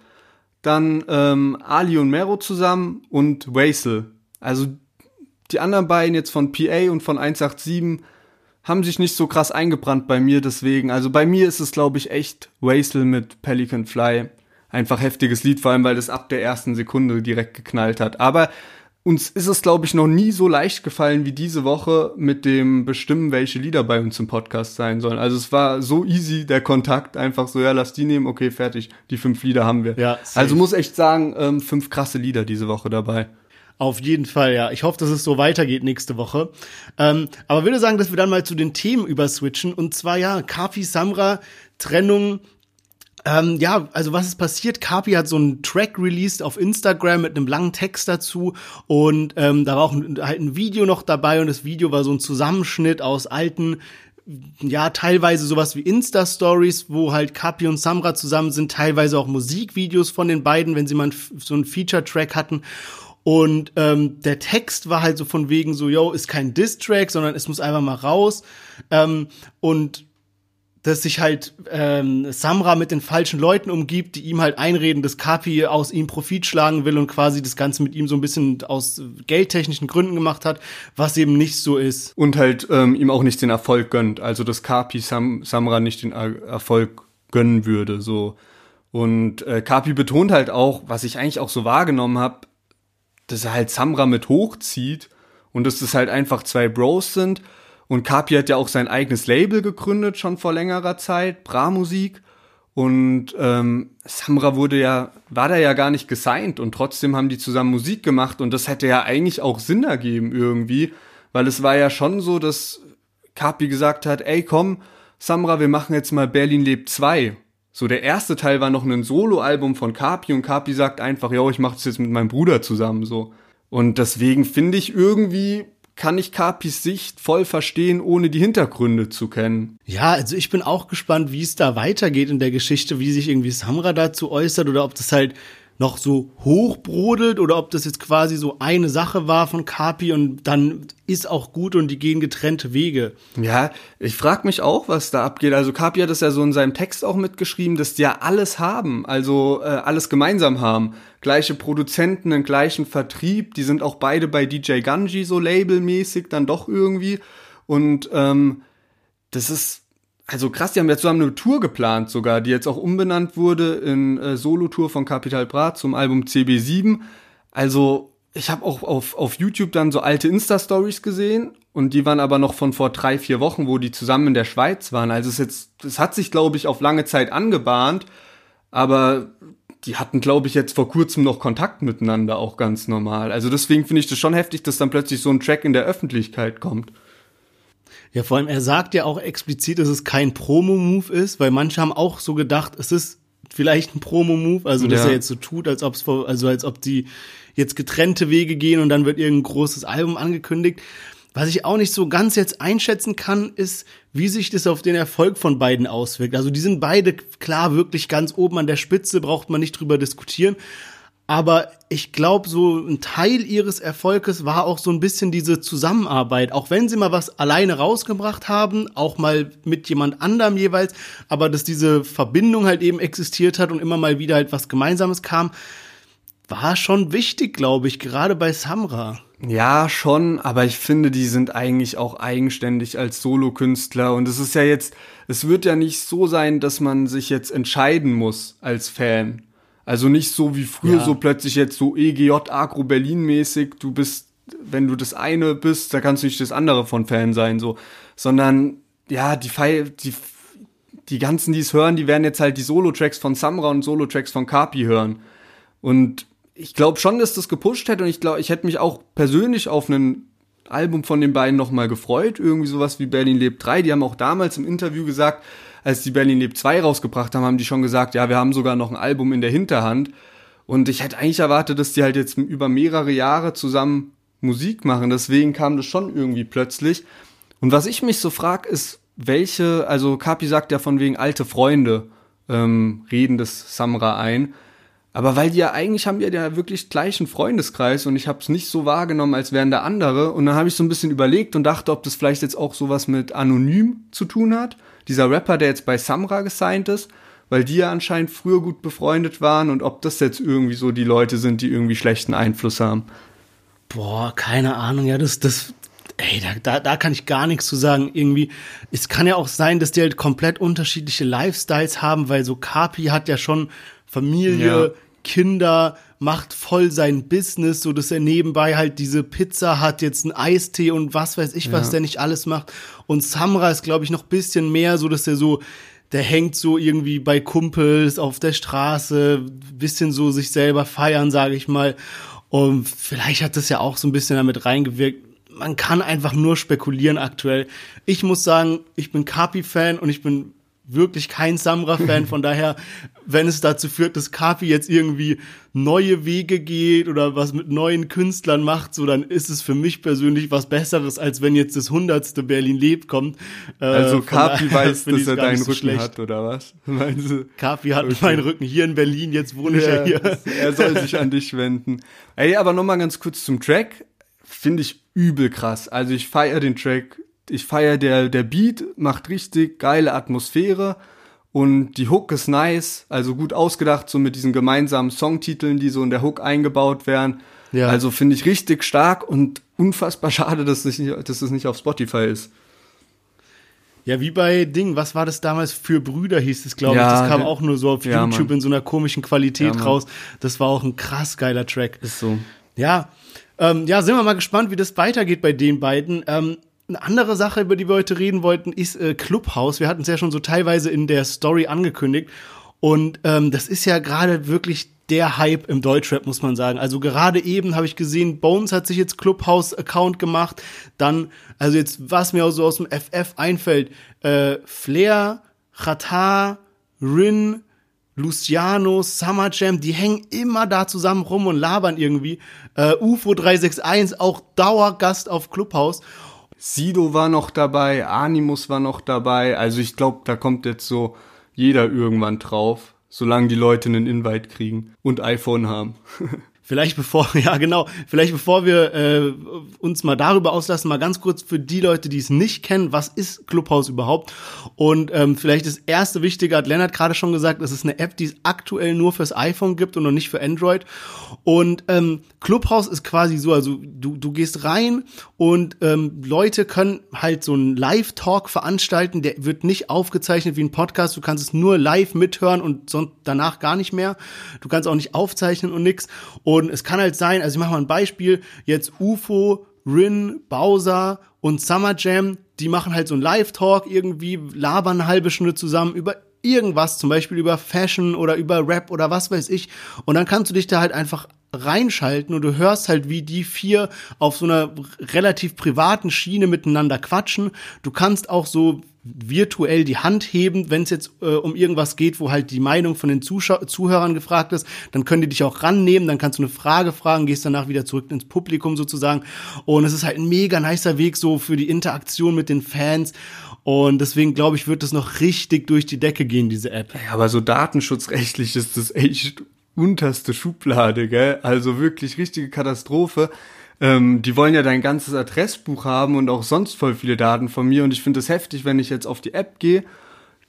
S1: dann ähm, Ali und Mero zusammen und Waisel. Also die anderen beiden jetzt von PA und von 187 haben sich nicht so krass eingebrannt bei mir, deswegen. Also bei mir ist es, glaube ich, echt Waisel mit Pelican Fly. Einfach heftiges Lied, vor allem weil das ab der ersten Sekunde direkt geknallt hat. Aber uns ist es, glaube ich, noch nie so leicht gefallen wie diese Woche mit dem Bestimmen, welche Lieder bei uns im Podcast sein sollen. Also es war so easy, der Kontakt, einfach so, ja, lass die nehmen, okay, fertig, die fünf Lieder haben wir.
S2: Ja, safe.
S1: also muss echt sagen, ähm, fünf krasse Lieder diese Woche dabei.
S2: Auf jeden Fall, ja. Ich hoffe, dass es so weitergeht nächste Woche. Ähm, aber würde sagen, dass wir dann mal zu den Themen überswitchen. Und zwar ja, Kafi Samra, Trennung, ähm, ja, also was ist passiert? Kapi hat so einen Track released auf Instagram mit einem langen Text dazu und ähm, da war auch ein, halt ein Video noch dabei und das Video war so ein Zusammenschnitt aus alten ja, teilweise sowas wie Insta-Stories, wo halt Kapi und Samra zusammen sind, teilweise auch Musikvideos von den beiden, wenn sie mal so einen Feature-Track hatten. Und ähm, der Text war halt so von wegen so, yo, ist kein Diss-Track, sondern es muss einfach mal raus. Ähm, und dass sich halt ähm, Samra mit den falschen Leuten umgibt, die ihm halt einreden, dass Kapi aus ihm Profit schlagen will und quasi das Ganze mit ihm so ein bisschen aus geldtechnischen Gründen gemacht hat, was eben nicht so ist.
S1: Und halt ähm, ihm auch nicht den Erfolg gönnt. Also dass Kapi Sam Samra nicht den er Erfolg gönnen würde. so Und äh, Kapi betont halt auch, was ich eigentlich auch so wahrgenommen habe, dass er halt Samra mit hochzieht und dass das halt einfach zwei Bros sind und Kapi hat ja auch sein eigenes Label gegründet, schon vor längerer Zeit, Bra Musik. Und ähm, Samra wurde ja, war da ja gar nicht gesigned und trotzdem haben die zusammen Musik gemacht und das hätte ja eigentlich auch Sinn ergeben irgendwie, weil es war ja schon so, dass Kapi gesagt hat, ey komm, Samra, wir machen jetzt mal Berlin lebt 2. So, der erste Teil war noch ein Soloalbum von Kapi und Kapi sagt einfach, ja, ich mach das jetzt mit meinem Bruder zusammen so. Und deswegen finde ich irgendwie kann ich Capis Sicht voll verstehen, ohne die Hintergründe zu kennen.
S2: Ja, also ich bin auch gespannt, wie es da weitergeht in der Geschichte, wie sich irgendwie Samra dazu äußert oder ob das halt noch so hochbrodelt oder ob das jetzt quasi so eine Sache war von Kapi und dann ist auch gut und die gehen getrennte Wege.
S1: Ja, ich frage mich auch, was da abgeht. Also Kapi hat das ja so in seinem Text auch mitgeschrieben, dass die ja alles haben, also äh, alles gemeinsam haben. Gleiche Produzenten, einen gleichen Vertrieb, die sind auch beide bei DJ Ganji so labelmäßig dann doch irgendwie. Und ähm, das ist also krass, die haben jetzt zusammen eine Tour geplant sogar, die jetzt auch umbenannt wurde in äh, Solo-Tour von Capital Bra zum Album CB7. Also ich habe auch auf, auf YouTube dann so alte Insta-Stories gesehen und die waren aber noch von vor drei, vier Wochen, wo die zusammen in der Schweiz waren. Also es jetzt, es hat sich, glaube ich, auf lange Zeit angebahnt, aber die hatten, glaube ich, jetzt vor kurzem noch Kontakt miteinander, auch ganz normal. Also deswegen finde ich das schon heftig, dass dann plötzlich so ein Track in der Öffentlichkeit kommt.
S2: Ja, vor allem, er sagt ja auch explizit, dass es kein Promo-Move ist, weil manche haben auch so gedacht, es ist vielleicht ein Promo-Move, also dass
S1: Ja.
S2: er jetzt so tut, als ob es also als ob die jetzt getrennte Wege gehen und dann wird irgendein großes Album angekündigt. Was ich auch nicht so ganz jetzt einschätzen kann, ist, wie sich das auf den Erfolg von beiden auswirkt. Also die sind beide klar wirklich ganz oben an der Spitze, braucht man nicht drüber diskutieren. Aber ich glaube, so ein Teil ihres Erfolges war auch so ein bisschen diese Zusammenarbeit. Auch wenn sie mal was alleine rausgebracht haben, auch mal mit jemand anderem jeweils, aber dass diese Verbindung halt eben existiert hat und immer mal wieder halt was Gemeinsames kam, war schon wichtig, glaube ich, gerade bei Samra.
S1: Ja, schon, aber ich finde, die sind eigentlich auch eigenständig als Solokünstler und es ist ja jetzt, es wird ja nicht so sein, dass man sich jetzt entscheiden muss als Fan. Also nicht so wie früher,
S2: Ja.
S1: so plötzlich jetzt so EGJ Agro Berlin mäßig, du bist, wenn du das eine bist, da kannst du nicht das andere von Fan sein, so, sondern ja, die die die ganzen, die es hören, die werden jetzt halt die Solo-Tracks von Samra und Solo-Tracks von Kapi hören. Und ich glaube schon, dass das gepusht hätte und ich glaube, ich hätte mich auch persönlich auf ein Album von den beiden nochmal gefreut. Irgendwie sowas wie Berlin lebt 3. Die haben auch damals im Interview gesagt, als die Berlin lebt 2 rausgebracht haben, haben die schon gesagt, ja, wir haben sogar noch ein Album in der Hinterhand. Und ich hätte eigentlich erwartet, dass die halt jetzt über mehrere Jahre zusammen Musik machen. Deswegen kam das schon irgendwie plötzlich. Und was ich mich so frag, ist, welche, also Kapi sagt ja von wegen alte Freunde ähm, reden das Samra ein. Aber weil die ja eigentlich haben ja der wirklich gleichen Freundeskreis und ich habe es nicht so wahrgenommen, als wären da andere. Und dann habe ich so ein bisschen überlegt und dachte, ob das vielleicht jetzt auch sowas mit Anonym zu tun hat. Dieser Rapper, der jetzt bei Samra gesigned ist, weil die ja anscheinend früher gut befreundet waren und ob das jetzt irgendwie so die Leute sind, die irgendwie schlechten Einfluss haben.
S2: Boah, keine Ahnung, ja, das, das, ey, da, da, da kann ich gar nichts zu sagen. Irgendwie, es kann ja auch sein, dass die halt komplett unterschiedliche Lifestyles haben, weil so Kapi hat ja schon Familie,
S1: Ja.
S2: Kinder, macht voll sein Business, so dass er nebenbei halt diese Pizza hat, jetzt einen Eistee und was weiß ich, was
S1: Ja.
S2: der nicht alles macht. Und Samra ist, glaube ich, noch bisschen mehr, so dass er so, der hängt so irgendwie bei Kumpels auf der Straße, bisschen so sich selber feiern, sage ich mal. Und vielleicht hat das ja auch so ein bisschen damit reingewirkt. Man kann einfach nur spekulieren aktuell. Ich muss sagen, ich bin Kapi-Fan und ich bin wirklich kein Samra-Fan. Von daher, wenn es dazu führt, dass Kapi jetzt irgendwie neue Wege geht oder was mit neuen Künstlern macht, so dann ist es für mich persönlich was Besseres, als wenn jetzt das hundertste Berlin lebt kommt. Äh,
S1: Also Kapi weiß, dass er deinen
S2: so
S1: Rücken
S2: schlecht.
S1: hat, oder was? Meinst du?
S2: Kapi hat meinen Rücken hier in Berlin, jetzt wohne ich ja, hier.
S1: er soll sich an dich wenden. Ey, aber nochmal ganz kurz zum Track. Finde ich übel krass. Also ich feiere den Track. Ich feiere der, der Beat, macht richtig geile Atmosphäre. Und die Hook ist nice, also gut ausgedacht, so mit diesen gemeinsamen Songtiteln, die so in der Hook eingebaut werden.
S2: Ja.
S1: Also finde ich richtig stark und unfassbar schade, dass es nicht, dass es nicht auf Spotify ist.
S2: Ja, wie bei Ding, was war das damals für Brüder hieß es, glaube
S1: Ja,
S2: ich. Das kam auch nur so auf
S1: Ja,
S2: YouTube
S1: Mann.
S2: in so einer komischen Qualität
S1: Ja,
S2: raus. Das war auch ein krass geiler Track.
S1: Ist so.
S2: Ja, ähm, ja, sind wir mal gespannt, wie das weitergeht bei den beiden. Ähm, eine andere Sache, über die wir heute reden wollten, ist äh, Clubhouse. Wir hatten es ja schon so teilweise in der Story angekündigt. Und ähm, das ist ja gerade wirklich der Hype im Deutschrap, muss man sagen. Also gerade eben habe ich gesehen, Bones hat sich jetzt Clubhouse-Account gemacht. Dann, also jetzt, was mir auch so aus dem FF einfällt, äh, Flair, Chata, Rin, Luciano, Summer Jam, die hängen immer da zusammen rum und labern irgendwie. Äh, UFO 361, auch Dauergast auf Clubhouse.
S1: Sido war noch dabei, Animus war noch dabei. Also ich glaube, da kommt jetzt so jeder irgendwann drauf, solange die Leute einen Invite kriegen und iPhone haben.
S2: Vielleicht bevor, ja genau, vielleicht bevor wir äh, uns mal darüber auslassen, mal ganz kurz für die Leute, die es nicht kennen, was ist Clubhouse überhaupt? Und ähm, vielleicht das erste Wichtige hat Lennart gerade schon gesagt, es ist eine App, die es aktuell nur fürs iPhone gibt und noch nicht für Android. Und ähm, Clubhouse ist quasi so, also du, du gehst rein und ähm, Leute können halt so einen Live-Talk veranstalten, der wird nicht aufgezeichnet wie ein Podcast, du kannst es nur live mithören und sonst danach gar nicht mehr. Du kannst auch nicht aufzeichnen und nix. Und es kann halt sein, also ich mache mal ein Beispiel, jetzt UFO, Rin, Bowser und Summer Jam, die machen halt so einen Live-Talk irgendwie, labern eine halbe Stunde zusammen über irgendwas, zum Beispiel über Fashion oder über Rap oder was weiß ich. Und dann kannst du dich da halt einfach reinschalten und du hörst halt, wie die vier auf so einer relativ privaten Schiene miteinander quatschen. Du kannst auch so virtuell die Hand heben, wenn es jetzt äh, um irgendwas geht, wo halt die Meinung von den Zuschau Zuhörern gefragt ist, dann können die dich auch rannehmen, dann kannst du eine Frage fragen, gehst danach wieder zurück ins Publikum sozusagen und es ist halt ein mega nicer Weg so für die Interaktion mit den Fans und deswegen glaube ich, wird das noch richtig durch die Decke gehen, diese App.
S1: Ja, aber so datenschutzrechtlich ist das echt unterste Schublade, gell? Also wirklich richtige Katastrophe. Ähm, die wollen ja dein ganzes Adressbuch haben und auch sonst voll viele Daten von mir. Und ich finde es heftig, wenn ich jetzt auf die App gehe,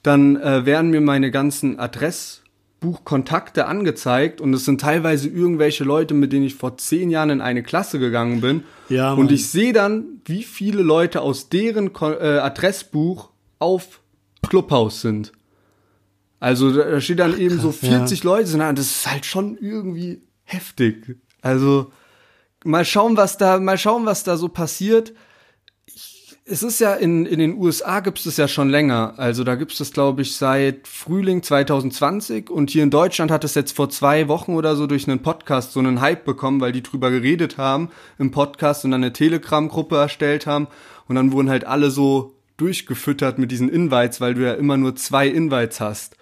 S1: dann äh, werden mir meine ganzen Adressbuchkontakte angezeigt und es sind teilweise irgendwelche Leute, mit denen ich vor zehn Jahren in eine Klasse gegangen bin.
S2: Ja,
S1: und ich sehe dann, wie viele Leute aus deren Ko äh, Adressbuch auf Clubhouse sind. Also da da steht dann eben so 40 Leute, sind da, und das ist halt schon irgendwie heftig. Also mal schauen, was da, mal schauen, was da so passiert. Ich, es ist ja in, in den USA gibt es das ja schon länger. Also da gibt es das, glaube ich, seit Frühling 2020 und hier in Deutschland hat es jetzt vor zwei Wochen oder so durch einen Podcast so einen Hype bekommen, weil die drüber geredet haben im Podcast und dann eine Telegram-Gruppe erstellt haben und dann wurden halt alle so durchgefüttert mit diesen Invites, weil du ja immer nur zwei Invites hast,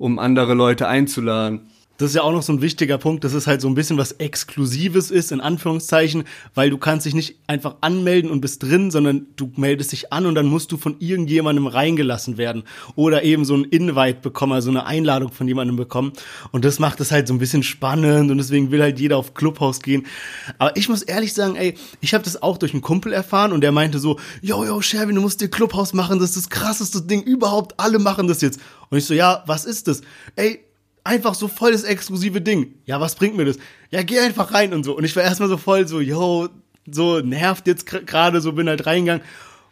S1: um andere Leute einzuladen.
S2: Das ist ja auch noch so ein wichtiger Punkt, dass es halt so ein bisschen was Exklusives ist, in Anführungszeichen, weil du kannst dich nicht einfach anmelden und bist drin, sondern du meldest dich an und dann musst du von irgendjemandem reingelassen werden. Oder eben so ein Invite bekommen, also eine Einladung von jemandem bekommen. Und das macht es halt so ein bisschen spannend und deswegen will halt jeder auf Clubhouse gehen. Aber ich muss ehrlich sagen, ey, ich habe das auch durch einen Kumpel erfahren und der meinte so, yo, yo, Sherwin, du musst dir Clubhouse machen, das ist das krasseste Ding überhaupt, alle machen das jetzt. Und ich so, ja, was ist das? Ey, einfach so voll das exklusive Ding. Ja, was bringt mir das? Ja, geh einfach rein und so. Und ich war erstmal so voll so, yo, so nervt jetzt gerade, so bin halt reingegangen.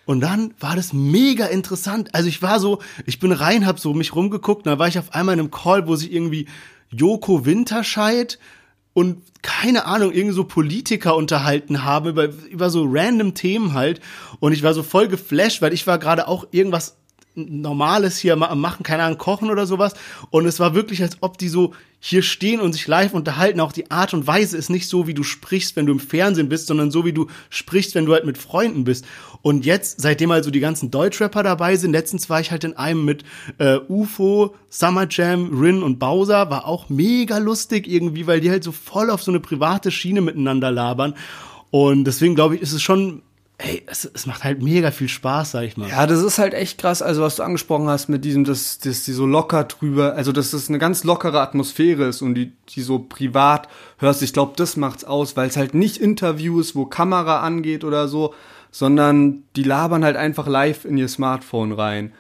S2: Und dann war das mega interessant. Also ich war so, ich bin rein, hab so mich rumgeguckt, und dann war ich auf einmal in einem Call, wo sich irgendwie Joko Winterscheid und keine Ahnung, irgendwie so Politiker unterhalten haben über, über so random Themen halt. Und ich war so voll geflasht, weil ich war gerade auch irgendwas Normales hier machen, keine Ahnung, kochen oder sowas. Und es war wirklich, als ob die so hier stehen und sich live unterhalten. Auch die Art und Weise ist nicht so, wie du sprichst, wenn du im Fernsehen bist, sondern so, wie du sprichst, wenn du halt mit Freunden bist. Und jetzt, seitdem also die ganzen Deutschrapper dabei sind, letztens war ich halt in einem mit äh, UFO, Summer Jam, Rin und Bowser, war auch mega lustig irgendwie, weil die halt so voll auf so eine private Schiene miteinander labern. Und deswegen glaube ich, ist es schon, ey, es, es macht halt mega viel Spaß, sag ich mal.
S1: Ja, das ist halt echt krass, also was du angesprochen hast mit diesem, dass, dass die so locker drüber, also dass das eine ganz lockere Atmosphäre ist und die, die so privat hörst. Ich glaube, das macht's aus, weil es halt nicht Interviews, wo Kamera angeht oder so, sondern die labern halt einfach live in ihr Smartphone rein.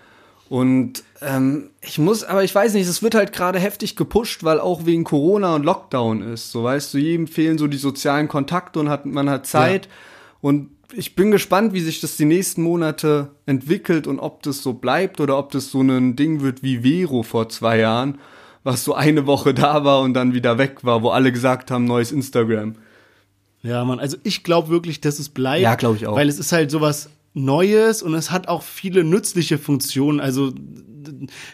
S1: Und ähm, ich muss, aber ich weiß nicht, es wird halt gerade heftig gepusht, weil auch wegen Corona und Lockdown ist. So weißt du, jedem fehlen so die sozialen Kontakte und hat, man hat Zeit. Und ich bin gespannt, wie sich das die nächsten Monate entwickelt und ob das so bleibt oder ob das so ein Ding wird wie Vero vor zwei Jahren, was so eine Woche da war und dann wieder weg war, wo alle gesagt haben, neues Instagram.
S2: Ja, Mann, also ich glaube wirklich, dass es bleibt.
S1: Ja, glaub ich auch.
S2: Weil es ist halt sowas Neues und es hat auch viele nützliche Funktionen. Also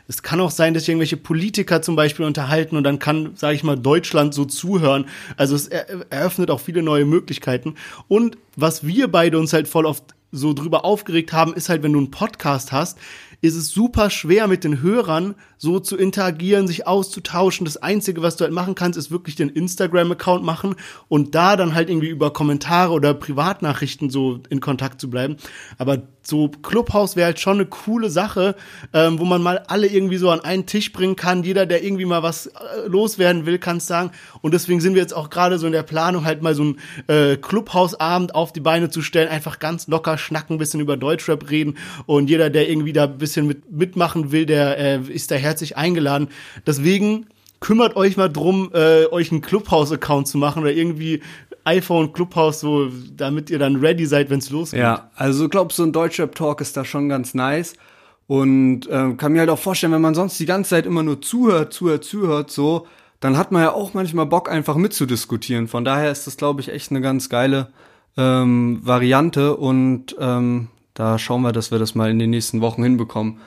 S2: es kann auch sein, dass irgendwelche Politiker zum Beispiel unterhalten und dann kann, sage ich mal, Deutschland so zuhören. Also es er eröffnet auch viele neue Möglichkeiten. Und was wir beide uns halt voll oft so drüber aufgeregt haben, ist halt, wenn du einen Podcast hast, ist es super schwer mit den Hörern so zu interagieren, sich auszutauschen. Das Einzige, was du halt machen kannst, ist wirklich den Instagram-Account machen und da dann halt irgendwie über Kommentare oder Privatnachrichten so in Kontakt zu bleiben. Aber so Clubhouse wäre halt schon eine coole Sache, ähm, wo man mal alle irgendwie so an einen Tisch bringen kann. Jeder, der irgendwie mal was äh, loswerden will, kann es sagen. Und deswegen sind wir jetzt auch gerade so in der Planung, halt mal so einen äh, Clubhouse-Abend auf die Beine zu stellen. Einfach ganz locker schnacken, bisschen über Deutschrap reden. Und jeder, der irgendwie da ein bisschen mit, mitmachen will, der äh, ist da herzlich eingeladen. Deswegen kümmert euch mal drum, äh, euch einen Clubhouse-Account zu machen oder irgendwie iPhone Clubhouse, so, damit ihr dann ready seid, wenn es losgeht.
S1: Ja, also glaube, so ein Deutschrap-Talk ist da schon ganz nice. Und ähm, kann mir halt auch vorstellen, wenn man sonst die ganze Zeit immer nur zuhört, zuhört, zuhört, so, dann hat man ja auch manchmal Bock, einfach mitzudiskutieren. Von daher ist das, glaube ich, echt eine ganz geile ähm, Variante. Und ähm, da schauen wir, dass wir das mal in den nächsten Wochen hinbekommen.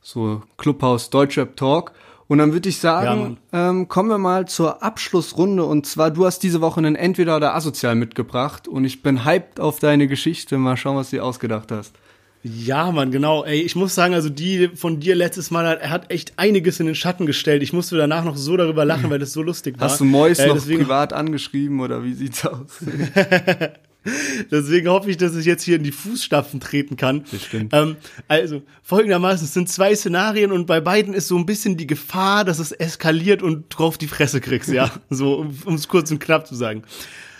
S1: So Clubhouse Deutschrap Talk. Und dann würde ich sagen, ähm, kommen wir mal zur Abschlussrunde. Und zwar, du hast diese Woche einen Entweder oder Asozial mitgebracht. Und ich bin hyped auf deine Geschichte. Mal schauen, was du dir ausgedacht hast.
S2: Ja, Mann, genau. Ey, ich muss sagen, also die von dir letztes Mal, er hat echt einiges in den Schatten gestellt. Ich musste danach noch so darüber lachen, weil das so lustig war.
S1: Hast du Mois
S2: Äh,
S1: noch privat angeschrieben oder wie sieht's aus?
S2: Deswegen hoffe ich, dass ich jetzt hier in die Fußstapfen treten kann.
S1: Bestimmt.
S2: Ähm, also, folgendermaßen, es sind zwei Szenarien und bei beiden ist so ein bisschen die Gefahr, dass es eskaliert und drauf die Fresse kriegst, ja. so, um es kurz und knapp zu sagen.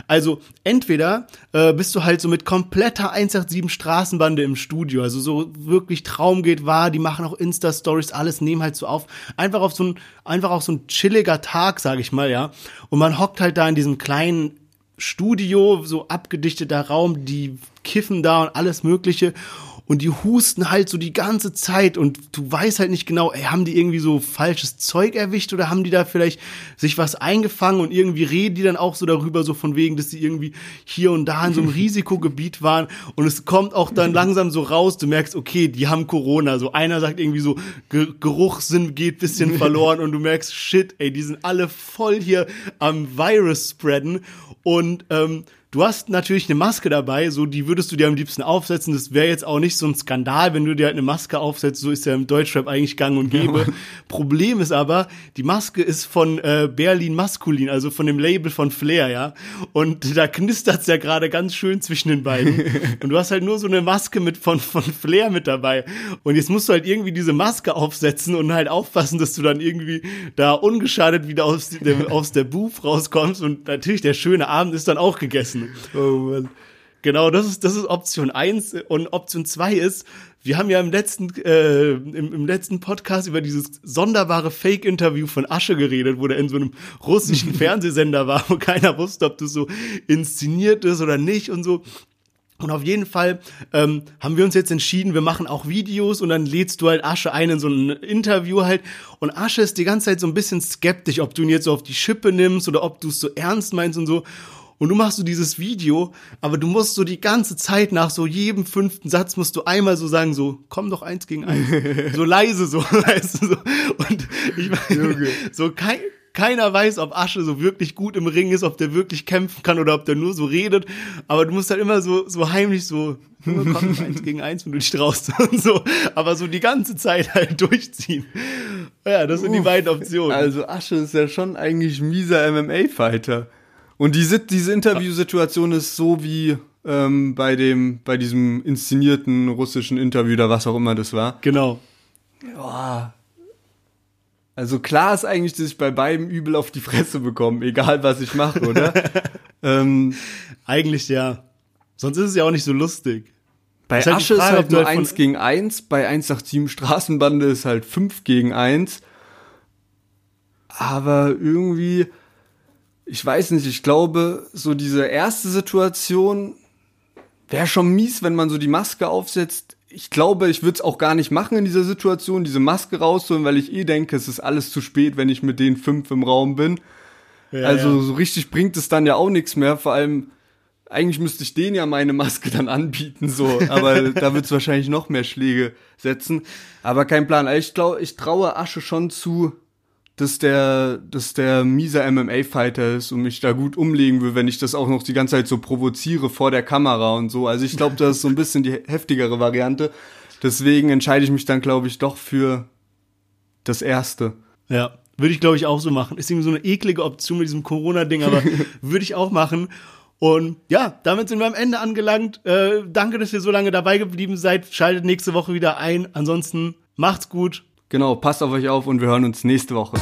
S2: Also entweder äh, bist du halt so mit kompletter 187 Straßenbande im Studio, also so wirklich Traum geht wahr, die machen auch Insta-Stories, alles nehmen halt so auf. Einfach auf so ein, einfach auf so ein chilliger Tag, sag ich mal, ja. Und man hockt halt da in diesem kleinen Studio, so abgedichteter Raum, die kiffen da und alles Mögliche. Und die husten halt so die ganze Zeit und du weißt halt nicht genau, ey, haben die irgendwie so falsches Zeug erwischt oder haben die da vielleicht sich was eingefangen und irgendwie reden die dann auch so darüber, so von wegen, dass sie irgendwie hier und da in so einem Risikogebiet waren und es kommt auch dann langsam so raus, du merkst, okay, die haben Corona. So einer sagt irgendwie so, Ge Geruchssinn geht bisschen verloren und du merkst, shit, ey, die sind alle voll hier am Virus spreaden und ähm, Du hast natürlich eine Maske dabei, so die würdest du dir am liebsten aufsetzen. Das wäre jetzt auch nicht so ein Skandal, wenn du dir halt eine Maske aufsetzt. So ist ja im Deutschrap eigentlich gang und gäbe. Ja. Problem ist aber, die Maske ist von äh, Berlin Maskulin, also von dem Label von Flair, ja. Und da knistert's ja gerade ganz schön zwischen den beiden. und du hast halt nur so eine Maske mit von, von Flair mit dabei. Und jetzt musst du halt irgendwie diese Maske aufsetzen und halt aufpassen, dass du dann irgendwie da ungeschadet wieder aus, der, aus der Booth rauskommst. Und natürlich der schöne Abend ist dann auch gegessen. Oh Mann. Genau, das ist, das ist Option eins Und Option zwei ist, wir haben ja im letzten, äh, im, im letzten Podcast über dieses sonderbare Fake-Interview von Asche geredet, wo der in so einem russischen Fernsehsender war, wo keiner wusste, ob das so inszeniert ist oder nicht und so. Und auf jeden Fall ähm, haben wir uns jetzt entschieden, wir machen auch Videos und dann lädst du halt Asche ein in so ein Interview halt. Und Asche ist die ganze Zeit so ein bisschen skeptisch, ob du ihn jetzt so auf die Schippe nimmst oder ob du es so ernst meinst und so. Und du machst so dieses Video, aber du musst so die ganze Zeit nach so jedem fünften Satz musst du einmal so sagen, so, komm doch eins gegen eins. so leise so, weißt du, so. Und ich meine, so kein, keiner weiß, ob Asche so wirklich gut im Ring ist, ob der wirklich kämpfen kann oder ob der nur so redet. Aber du musst halt immer so, so heimlich so, komm doch eins gegen eins, wenn du dich traust und so. Aber so die ganze Zeit halt durchziehen. Ja, das sind Uff, die beiden Optionen.
S1: Also Asche ist ja schon eigentlich ein mieser MMA-Fighter. Und diese, diese Interviewsituation ist so wie ähm, bei dem, bei diesem inszenierten russischen Interview oder was auch immer das war.
S2: Genau.
S1: Ja. Also klar ist eigentlich, dass ich bei beiden übel auf die Fresse bekomme, egal was ich mache, oder?
S2: ähm, eigentlich ja. Sonst ist es ja auch nicht so lustig.
S1: Bei ist halt Asche Frage, ist halt nur halt eins gegen eins, bei 187 Straßenbande ist halt fünf gegen eins. Aber irgendwie, ich weiß nicht, ich glaube, so diese erste Situation wäre schon mies, wenn man so die Maske aufsetzt. Ich glaube, ich würde es auch gar nicht machen in dieser Situation, diese Maske rausholen, weil ich eh denke, es ist alles zu spät, wenn ich mit den fünf im Raum bin. Ja, also ja. so richtig bringt es dann ja auch nichts mehr. Vor allem, eigentlich müsste ich denen ja meine Maske dann anbieten, so. Aber da wird es wahrscheinlich noch mehr Schläge setzen. Aber kein Plan. Also ich glaube, ich traue Asche schon zu, dass der, dass der mieser MMA-Fighter ist und mich da gut umlegen will, wenn ich das auch noch die ganze Zeit so provoziere vor der Kamera und so. Also ich glaube, das ist so ein bisschen die heftigere Variante. Deswegen entscheide ich mich dann, glaube ich, doch für das erste.
S2: Ja, würde ich, glaube ich, auch so machen. Ist irgendwie so eine eklige Option mit diesem Corona-Ding, aber würde ich auch machen. Und ja, damit sind wir am Ende angelangt. Äh, danke, dass ihr so lange dabei geblieben seid. Schaltet nächste Woche wieder ein. Ansonsten macht's gut.
S1: Genau, passt auf euch auf und wir hören uns nächste Woche.